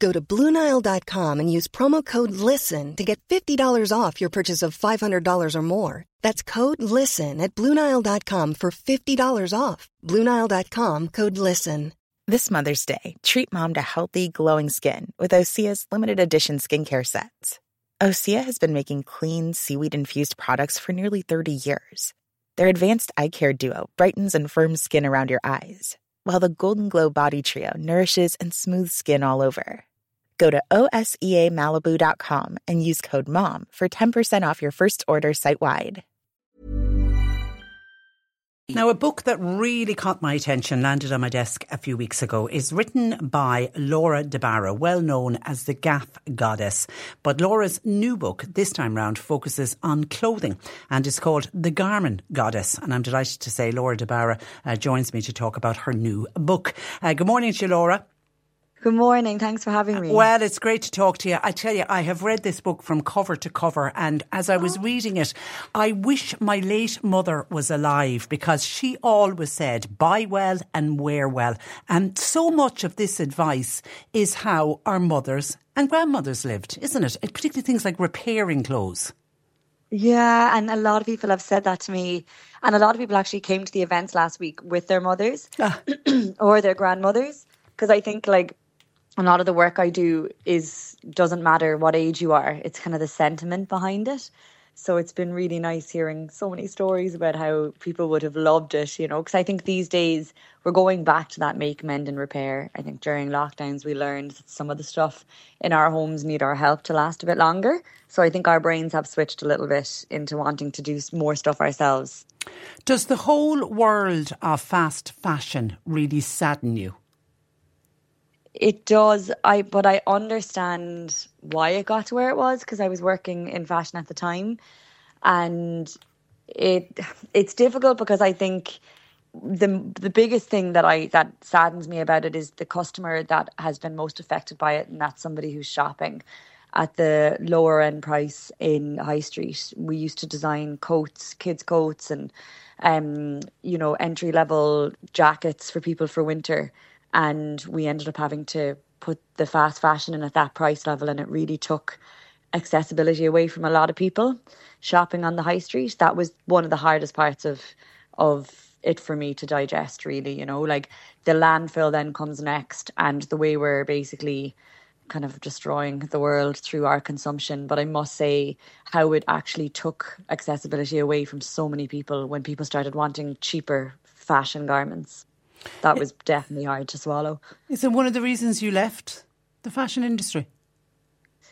Go to BlueNile.com and use promo code LISTEN to get $50 off your purchase of $500 or more. That's code LISTEN at BlueNile.com for $50 off. BlueNile.com code LISTEN. This Mother's Day, treat mom to healthy, glowing skin with Osea's limited edition skincare sets. Osea has been making clean, seaweed infused products for nearly 30 years. Their advanced eye care duo brightens and firms skin around your eyes, while the Golden Glow Body Trio nourishes and smooths skin all over. Go to OSEAMalibu.com and use code MOM for 10% off your first order site wide. Now, a book that really caught my attention landed on my desk a few weeks ago is written by Laura De Barra, well known as the Gaff Goddess. But Laura's new book, this time round, focuses on clothing and is called The Garment Goddess. And I'm delighted to say Laura De Barra uh, joins me to talk about her new book. Uh, good morning to you, Laura. Good morning. Thanks for having me. Well, it's great to talk to you. I tell you, I have read this book from cover to cover, and as I was reading it, I wish my late mother was alive because she always said, buy well and wear well. And so much of this advice is how our mothers and grandmothers lived, isn't it? Particularly things like repairing clothes. Yeah, and a lot of people have said that to me. And a lot of people actually came to the events last week with their mothers Ah. or their grandmothers. Because I think, like, a lot of the work I do is doesn't matter what age you are. It's kind of the sentiment behind it. So it's been really nice hearing so many stories about how people would have loved it, you know, because I think these days we're going back to that make, mend, and repair. I think during lockdowns we learned that some of the stuff in our homes need our help to last a bit longer. So I think our brains have switched a little bit into wanting to do more stuff ourselves. Does the whole world of fast fashion really sadden you? It does. I but I understand why it got to where it was because I was working in fashion at the time, and it it's difficult because I think the the biggest thing that I that saddens me about it is the customer that has been most affected by it, and that's somebody who's shopping at the lower end price in high street. We used to design coats, kids coats, and um, you know entry level jackets for people for winter, and we ended up having to put the fast fashion in at that price level, and it really took accessibility away from a lot of people shopping on the high street. That was one of the hardest parts of of it for me to digest really, you know, like the landfill then comes next and the way we're basically kind of destroying the world through our consumption. But I must say how it actually took accessibility away from so many people when people started wanting cheaper fashion garments. That was definitely hard to swallow. Is it one of the reasons you left the fashion industry?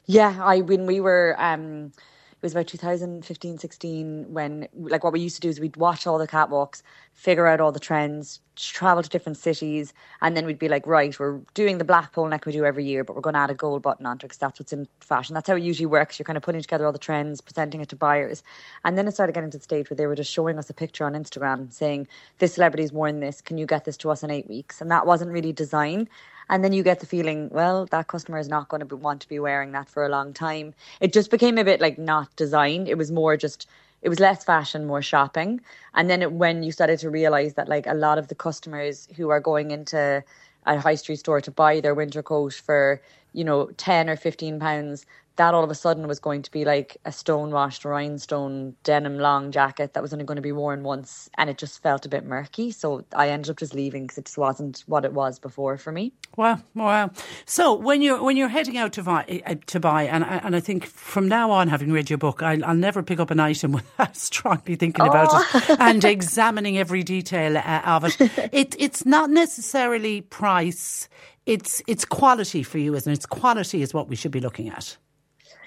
Yeah, I when we were um it was about 2015 16 when like what we used to do is we'd watch all the catwalks figure out all the trends travel to different cities and then we'd be like right we're doing the black pole neck we do every year but we're going to add a gold button onto it because that's what's in fashion. That's how it usually works. You're kind of putting together all the trends presenting it to buyers. And then it started getting to the stage where they were just showing us a picture on instagram saying this celebrity's worn this. Can you get this to us in eight weeks? And that wasn't really design and then you get the feeling, well, that customer is not going to be, want to be wearing that for a long time. It just became a bit like not designed. It was more just it was less fashion, more shopping. And then it, when you started to realize that like a lot of the customers who are going into a high street store to buy their winter coat for you know 10 or 15 pounds that all of a sudden was going to be like a stonewashed rhinestone denim long jacket that was only going to be worn once and it just felt a bit murky. So i ended up just leaving because it just wasn't what it was before for me. Wow wow. So when you're when you're heading out to buy uh, to buy and and i think from now on having read your book i'll, I'll never pick up an item without strongly thinking oh. about it and examining every detail uh, of it. it it's not necessarily price. It's it's quality for you isn't it? It's quality is what we should be looking at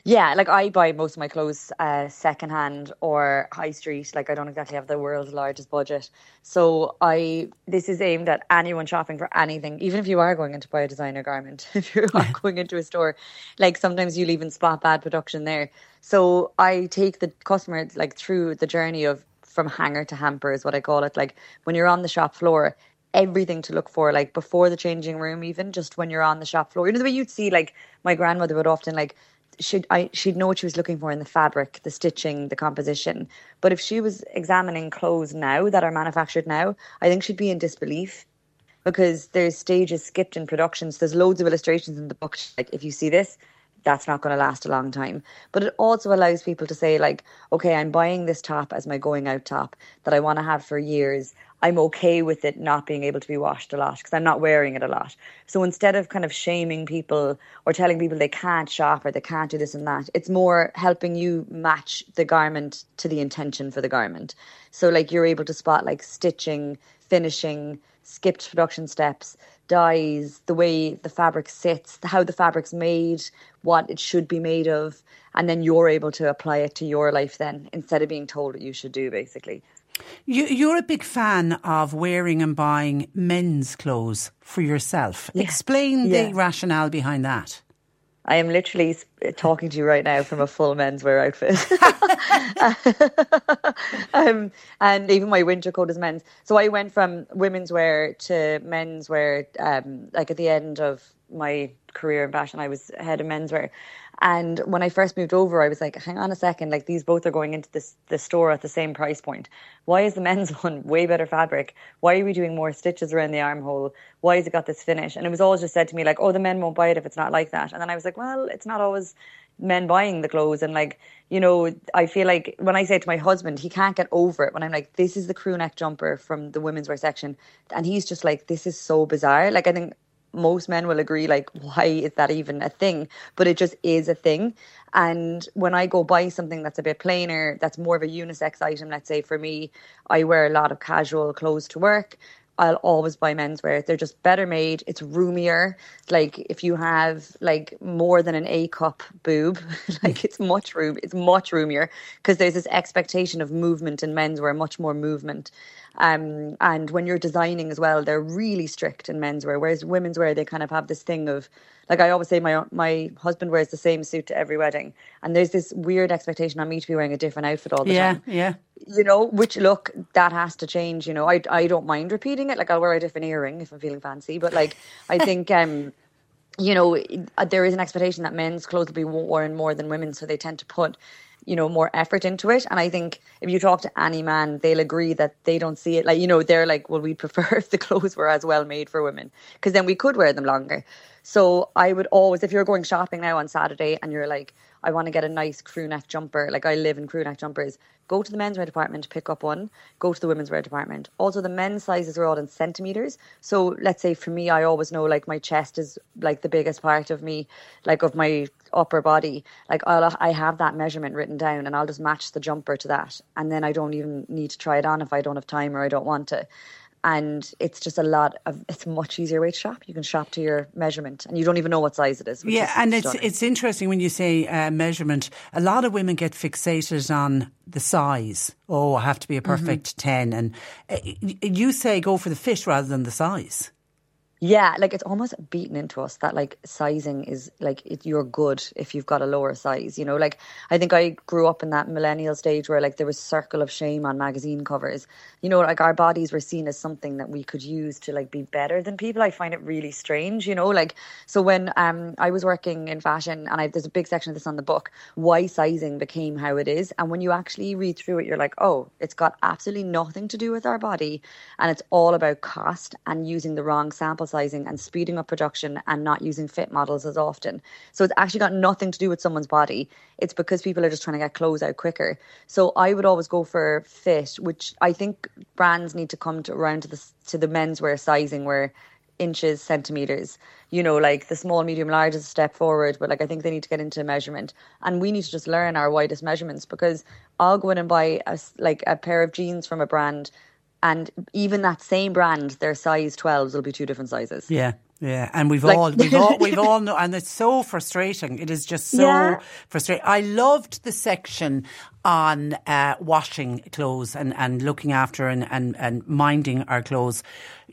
yeah, like I buy most of my clothes uh, secondhand or high street. Like I don't exactly have the world's largest budget, so I this is aimed at anyone shopping for anything. Even if you are going in to buy a designer garment, if you're yeah. going into a store, like sometimes you'll even spot bad production there. So I take the customer like through the journey of from hanger to hamper is what I call it. Like when you're on the shop floor, everything to look for, like before the changing room, even just when you're on the shop floor. You know the way you'd see, like my grandmother would often like she'd I she'd know what she was looking for in the fabric, the stitching, the composition. But if she was examining clothes now that are manufactured now, I think she'd be in disbelief because there's stages skipped in productions. There's loads of illustrations in the book. Like if you see this, that's not going to last a long time. But it also allows people to say like, okay, I'm buying this top as my going out top that I want to have for years. I'm okay with it not being able to be washed a lot because I'm not wearing it a lot. So instead of kind of shaming people or telling people they can't shop or they can't do this and that, it's more helping you match the garment to the intention for the garment. So like you're able to spot like stitching, finishing, skipped production steps, dyes, the way the fabric sits, how the fabric's made, what it should be made of, and then you're able to apply it to your life then instead of being told what you should do basically. You, are a big fan of wearing and buying men's clothes for yourself. Yeah. Explain yeah. the rationale behind that. I am literally talking to you right now from a full menswear outfit. um, and even my winter coat is men's. So I went from women's wear to menswear, um, like at the end of my career in fashion, I was head of menswear. And when I first moved over, I was like, hang on a second, like these both are going into this the store at the same price point. Why is the men's one way better fabric? Why are we doing more stitches around the armhole? Why has it got this finish? And it was always just said to me like, oh, the men won't buy it if it's not like that. And then I was like, well, it's not always men buying the clothes and like you know i feel like when i say to my husband he can't get over it when i'm like this is the crew neck jumper from the women's wear section and he's just like this is so bizarre like i think most men will agree like why is that even a thing but it just is a thing and when i go buy something that's a bit plainer that's more of a unisex item let's say for me i wear a lot of casual clothes to work I'll always buy menswear. They're just better made. It's roomier. Like if you have like more than an A cup boob, like it's much room. It's much roomier because there's this expectation of movement in menswear, much more movement. Um, and when you're designing as well, they're really strict in menswear, whereas women's wear they kind of have this thing of like I always say, my my husband wears the same suit to every wedding, and there's this weird expectation on me to be wearing a different outfit all the yeah, time. Yeah, yeah. You know, which look that has to change. You know, I I don't mind repeating it. Like I'll wear a different earring if I'm feeling fancy, but like I think um you know, there is an expectation that men's clothes will be worn more than women, so they tend to put you know more effort into it. And i think if you talk to any man they'll agree that they don't see it. Like you know they're like well we'd prefer if the clothes were as well made for women because then we could wear them longer. So i would always if you're going shopping now on saturday and you're like I want to get a nice crew neck jumper. Like I live in crew neck jumpers. Go to the menswear department, pick up one. Go to the women's wear department. Also, the men's sizes are all in centimeters. So let's say for me, I always know like my chest is like the biggest part of me, like of my upper body. Like I'll I have that measurement written down, and I'll just match the jumper to that, and then I don't even need to try it on if I don't have time or I don't want to and it's just a lot of it's a much easier way to shop. You can shop to your measurement and you don't even know what size it is yeah is and it's it's interesting when you say uh, measurement. A lot of women get fixated on the size. Oh i have to be a perfect mm-hmm. 10 and uh, you say go for the fit rather than the size yeah, like it's almost beaten into us that like sizing is like it, you're good if you've got a lower size. You know, like I think I grew up in that millennial stage where like there was a circle of shame on magazine covers. You know, like our bodies were seen as something that we could use to like be better than people. I find it really strange. You know, like so when um I was working in fashion and I, there's a big section of this on the book why sizing became how it is, and when you actually read through it, you're like, oh, it's got absolutely nothing to do with our body, and it's all about cost and using the wrong sample sizing and speeding up production and not using fit models as often. So it's actually got nothing to do with someone's body. It's because people are just trying to get clothes out quicker. So I would always go for fit, which I think brands need to come to around to the to the menswear sizing where inches, centimeters. You know, like the small, medium, large is a step forward, but like I think they need to get into measurement, and we need to just learn our widest measurements because I'll go in and buy a, like a pair of jeans from a brand and even that same brand, their size 12s will be two different sizes. Yeah. Yeah, and we've like, all we've all we've all know, and it's so frustrating. It is just so yeah. frustrating. I loved the section on uh, washing clothes and, and looking after and, and, and minding our clothes.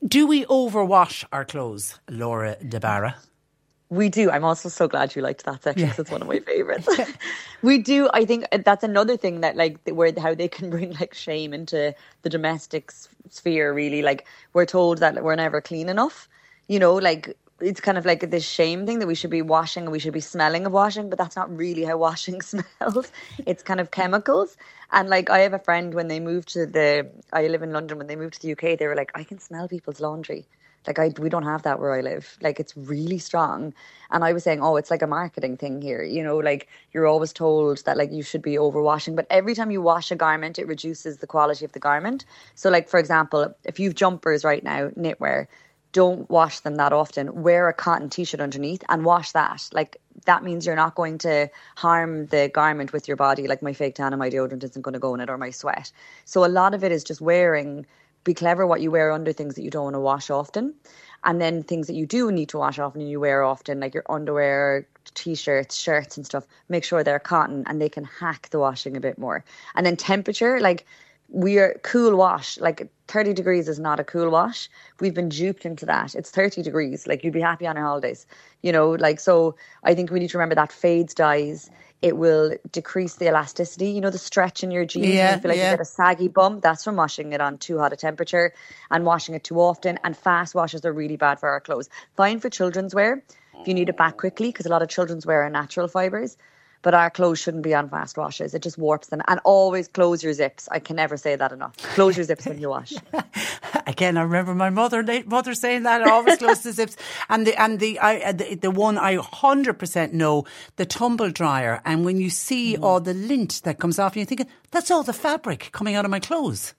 Do we overwash our clothes, Laura De Barra? We do. I'm also so glad you liked that section. Yeah. It's one of my favorites. we do. I think uh, that's another thing that like where how they can bring like shame into the domestic sphere. Really, like we're told that we're never clean enough. You know, like it's kind of like this shame thing that we should be washing and we should be smelling of washing, but that's not really how washing smells. it's kind of chemicals. And like I have a friend when they moved to the I live in London when they moved to the UK, they were like, I can smell people's laundry. Like I, we don't have that where I live. Like it's really strong. And I was saying, oh, it's like a marketing thing here. You know, like you're always told that like you should be overwashing, but every time you wash a garment, it reduces the quality of the garment. So, like for example, if you've jumpers right now, knitwear, don't wash them that often. Wear a cotton t-shirt underneath and wash that. Like that means you're not going to harm the garment with your body. Like my fake tan and my deodorant isn't going to go in it or my sweat. So a lot of it is just wearing be clever what you wear under things that you don't want to wash often. And then things that you do need to wash often and you wear often, like your underwear, t-shirts, shirts and stuff, make sure they're cotton and they can hack the washing a bit more. And then temperature, like we are cool wash, like 30 degrees is not a cool wash. We've been duped into that. It's 30 degrees. Like you'd be happy on your holidays, you know, like, so I think we need to remember that fades dyes it will decrease the elasticity. You know, the stretch in your jeans. Yeah, you feel like yeah. you get a saggy bum. That's from washing it on too hot a temperature and washing it too often. And fast washes are really bad for our clothes. Fine for children's wear if you need it back quickly, because a lot of children's wear are natural fibers but our clothes shouldn't be on fast washes. It just warps them. And always close your zips. I can never say that enough. Close your zips when you wash. Again, I remember my mother mother saying that. always close the zips. And the and the I the, the one I hundred percent know the tumble dryer. And when you see mm. all the lint that comes off, you're thinking that's all the fabric coming out of my clothes.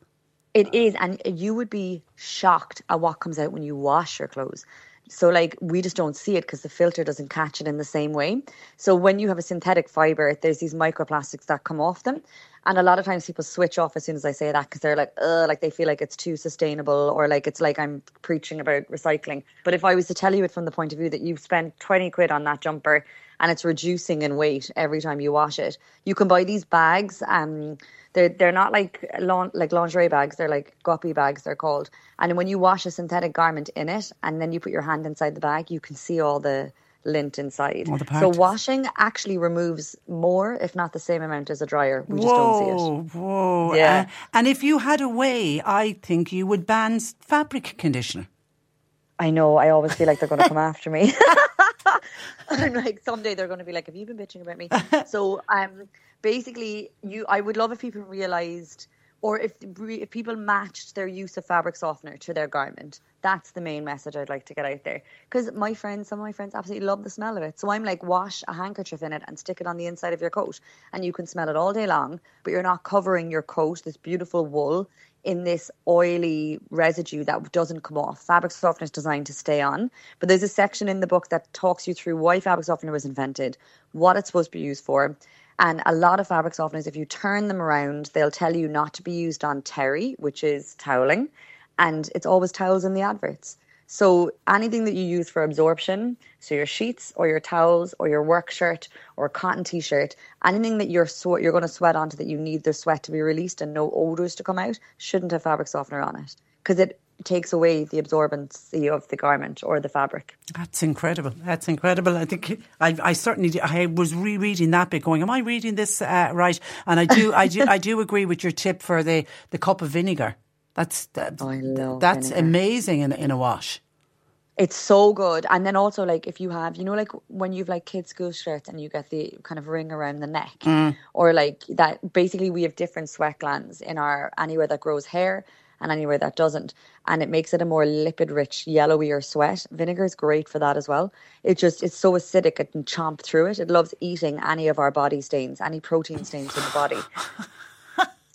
It is, and you would be shocked at what comes out when you wash your clothes. So like we just don't see it because the filter doesn't catch it in the same way. So when you have a synthetic fiber, there's these microplastics that come off them. And a lot of times people switch off as soon as I say that because they're like, uh, like they feel like it's too sustainable or like it's like I'm preaching about recycling. But if I was to tell you it from the point of view that you've spent 20 quid on that jumper and it's reducing in weight every time you wash it, you can buy these bags. Um, they're they're not like lawn, like lingerie bags. They're like guppy bags. They're called. And when you wash a synthetic garment in it, and then you put your hand inside the bag, you can see all the lint inside. So washing actually removes more, if not the same amount as a dryer. We just whoa, don't see it. Whoa! Yeah. Uh, and if you had a way, I think you would ban fabric conditioner. I know. I always feel like they're going to come after me. I'm like, someday they're going to be like, "Have you been bitching about me?" so, um, basically, you. I would love if people realised or if if people matched their use of fabric softener to their garment that's the main message i'd like to get out there because my friends some of my friends absolutely love the smell of it so i'm like wash a handkerchief in it and stick it on the inside of your coat and you can smell it all day long but you're not covering your coat this beautiful wool in this oily residue that doesn't come off. Fabric softener is designed to stay on, but there's a section in the book that talks you through why fabric softener was invented, what it's supposed to be used for, and a lot of fabric softeners, if you turn them around, they'll tell you not to be used on terry, which is toweling, and it's always towels in the adverts. So anything that you use for absorption, so your sheets or your towels or your work shirt or cotton t-shirt, anything that you're you're going to sweat onto that you need the sweat to be released and no odors to come out, shouldn't have fabric softener on it because it takes away the absorbency of the garment or the fabric. That's incredible. That's incredible. I think I, I certainly I was rereading that bit, going, "Am I reading this uh, right?" And I do, I do, I do agree with your tip for the the cup of vinegar. That's that, oh, that's vinegar. amazing in in a wash. It's so good. And then also like if you have, you know, like when you've like kids' school shirts and you get the kind of ring around the neck, Mm. or like that. Basically, we have different sweat glands in our anywhere that grows hair and anywhere that doesn't, and it makes it a more lipid-rich, yellowier sweat. Vinegar is great for that as well. It just it's so acidic it can chomp through it. It loves eating any of our body stains, any protein stains in the body.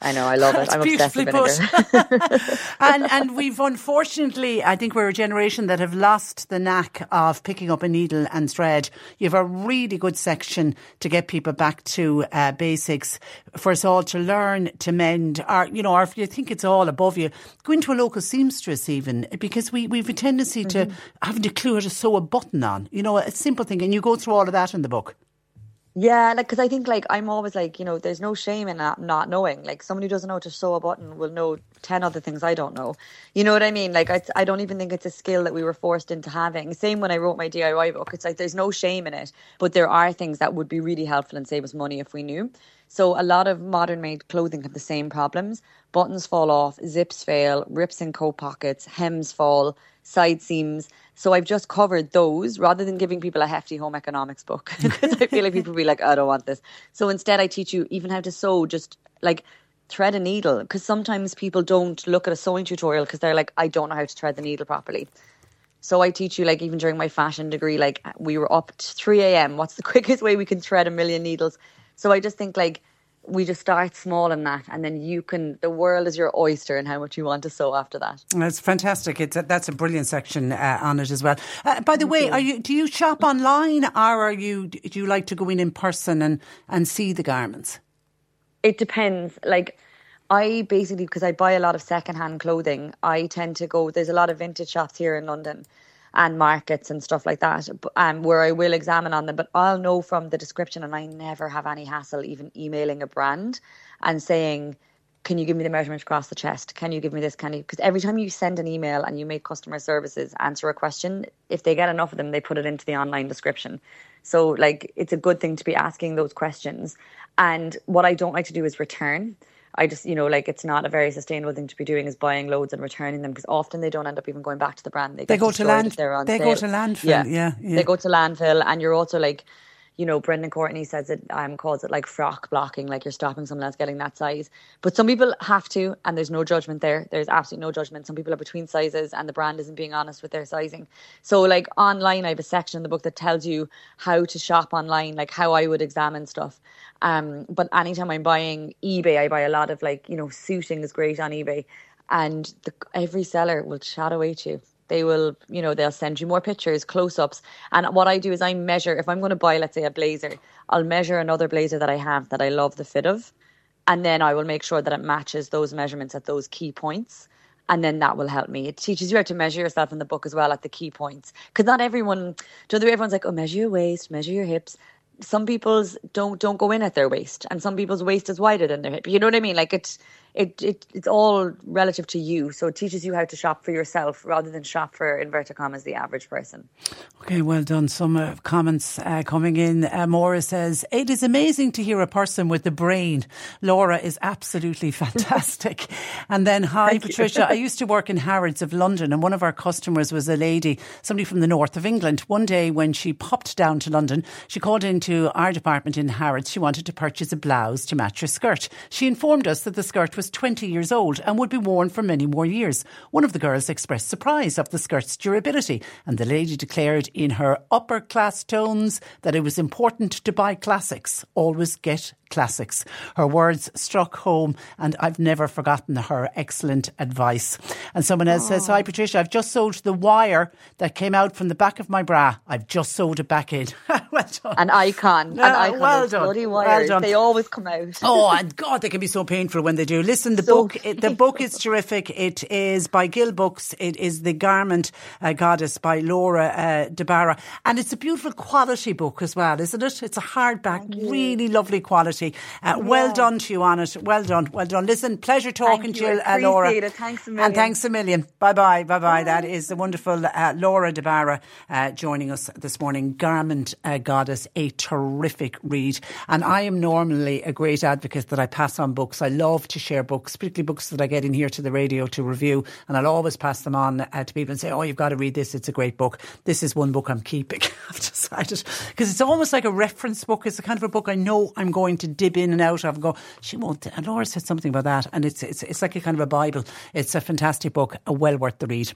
I know, I love it. That's I'm obsessed with vinegar. and and we've unfortunately, I think we're a generation that have lost the knack of picking up a needle and thread. You have a really good section to get people back to uh, basics for us all to learn to mend. Or you know, or if you think it's all above you, go into a local seamstress even because we we've a tendency to Mm-hmm. having to clue how to sew a button on. You know, a simple thing, and you go through all of that in the book. Yeah, like because I think like I'm always like you know there's no shame in not, not knowing. Like someone who doesn't know to sew a button will know ten other things I don't know. You know what I mean? Like I I don't even think it's a skill that we were forced into having. Same when I wrote my DIY book. It's like there's no shame in it, but there are things that would be really helpful and save us money if we knew. So a lot of modern made clothing have the same problems. Buttons fall off, zips fail, rips in coat pockets, hems fall, side seams. So I've just covered those rather than giving people a hefty home economics book because I feel like people be like, I don't want this. So instead, I teach you even how to sew, just like thread a needle because sometimes people don't look at a sewing tutorial because they're like, I don't know how to thread the needle properly. So I teach you like even during my fashion degree, like we were up to 3 a.m. What's the quickest way we can thread a million needles? So I just think like we just start small in that, and then you can. The world is your oyster, and how much you want to sew after that. That's fantastic. It's a, that's a brilliant section uh, on it as well. Uh, by the way, are you do you shop online or are you do you like to go in in person and and see the garments? It depends. Like I basically because I buy a lot of secondhand clothing, I tend to go. There's a lot of vintage shops here in London and markets and stuff like that, um, where I will examine on them. But I'll know from the description, and I never have any hassle even emailing a brand and saying. Can you give me the measurement across the chest? Can you give me this? Can you? Because every time you send an email and you make customer services answer a question, if they get enough of them, they put it into the online description. So, like, it's a good thing to be asking those questions. And what I don't like to do is return. I just, you know, like it's not a very sustainable thing to be doing is buying loads and returning them because often they don't end up even going back to the brand. They, They go to land- they go to landfill, yeah, yeah. They go to landfill, and you're also like, you know, Brendan Courtney says it um calls it like frock blocking, like you're stopping someone else getting that size. But some people have to, and there's no judgment there. There's absolutely no judgment. Some people are between sizes, and the brand isn't being honest with their sizing. So, like online, I have a section in the book that tells you how to shop online, like how I would examine stuff. Um, but anytime I'm buying eBay, I buy a lot of like you know, suiting is great on eBay, and the, every seller will chat away to you they will you know they'll send you more pictures close-ups and what i do is i measure if i'm going to buy let's say a blazer i'll measure another blazer that i have that i love the fit of and then i will make sure that it matches those measurements at those key points and then that will help me. It teaches you how to measure yourself in the book as well at the key points. Because not everyone, do the way everyone's like, oh, measure your waist, measure your hips. Some people's don't don't go in at their waist, and some people's waist is wider than their hip. You know what I mean? Like it's it, it it's all relative to you. So it teaches you how to shop for yourself rather than shop for inverted commas the average person. Okay, well done. Some uh, comments uh, coming in. Uh, Maura says, It is amazing to hear a person with the brain. Laura is absolutely fantastic. and then, hi, Patricia. I used to work in Harrods of London, and one of our customers was a lady, somebody from the north of England. One day, when she popped down to London, she called into our department in Harrods. She wanted to purchase a blouse to match her skirt. She informed us that the skirt was was 20 years old and would be worn for many more years. One of the girls expressed surprise of the skirt's durability, and the lady declared in her upper class tones that it was important to buy classics. Always get classics. Her words struck home, and I've never forgotten her excellent advice. And someone else says, Hi, Patricia, I've just sewed the wire that came out from the back of my bra. I've just sewed it back in. well done. An icon. An Uh, icon. well done. Bloody Well wires. done. They always come out. Oh, and God, they can be so painful when they do. Listen, the So book, the book is terrific. It is by Gill Books. It is The Garment uh, Goddess by Laura uh, De Barra, and it's a beautiful quality book as well, isn't it? It's a hardback, really lovely quality. Uh, Well done to you on it. Well done, well done. Listen, pleasure talking you. to you, uh, Laura. it. Thanks a And thanks a million. Bye bye, bye bye. That is the wonderful uh, Laura De Barra uh, joining us this morning. Garment uh, Goddess, a terrific read. And I am normally a great advocate that I pass on books. I love to share books, particularly books that I get in here to the radio to review. And I'll always pass them on uh, to people and say, oh, you've got to read this. It's a great book. This is one book I'm keeping. I've decided. Because it's almost like a reference book. It's the kind of a book I know I'm going to dib in and out of and go, she won't. And Laura said something about that. And it's, it's, it's like a kind of a Bible. It's a fantastic book, uh, well worth the read.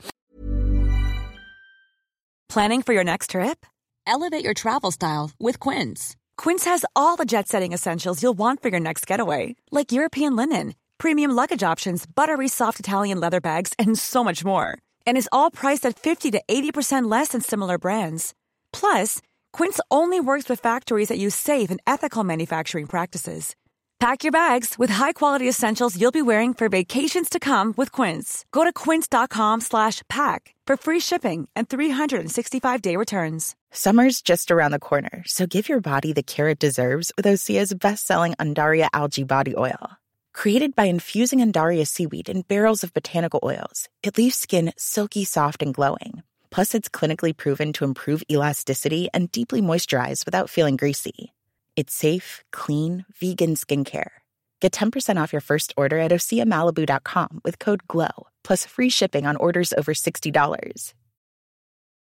Planning for your next trip? Elevate your travel style with Quince. Quince has all the jet setting essentials you'll want for your next getaway, like European linen, premium luggage options, buttery soft Italian leather bags, and so much more. And is all priced at 50 to 80% less than similar brands. Plus, Quince only works with factories that use safe and ethical manufacturing practices. Pack your bags with high-quality essentials you'll be wearing for vacations to come with Quince. Go to quince.com slash pack for free shipping and 365-day returns. Summer's just around the corner, so give your body the care it deserves with Osea's best-selling Undaria algae body oil. Created by infusing Undaria seaweed in barrels of botanical oils, it leaves skin silky soft and glowing. Plus, it's clinically proven to improve elasticity and deeply moisturize without feeling greasy. It's safe, clean, vegan skincare. Get 10% off your first order at OseaMalibu.com with code GLOW, plus free shipping on orders over $60.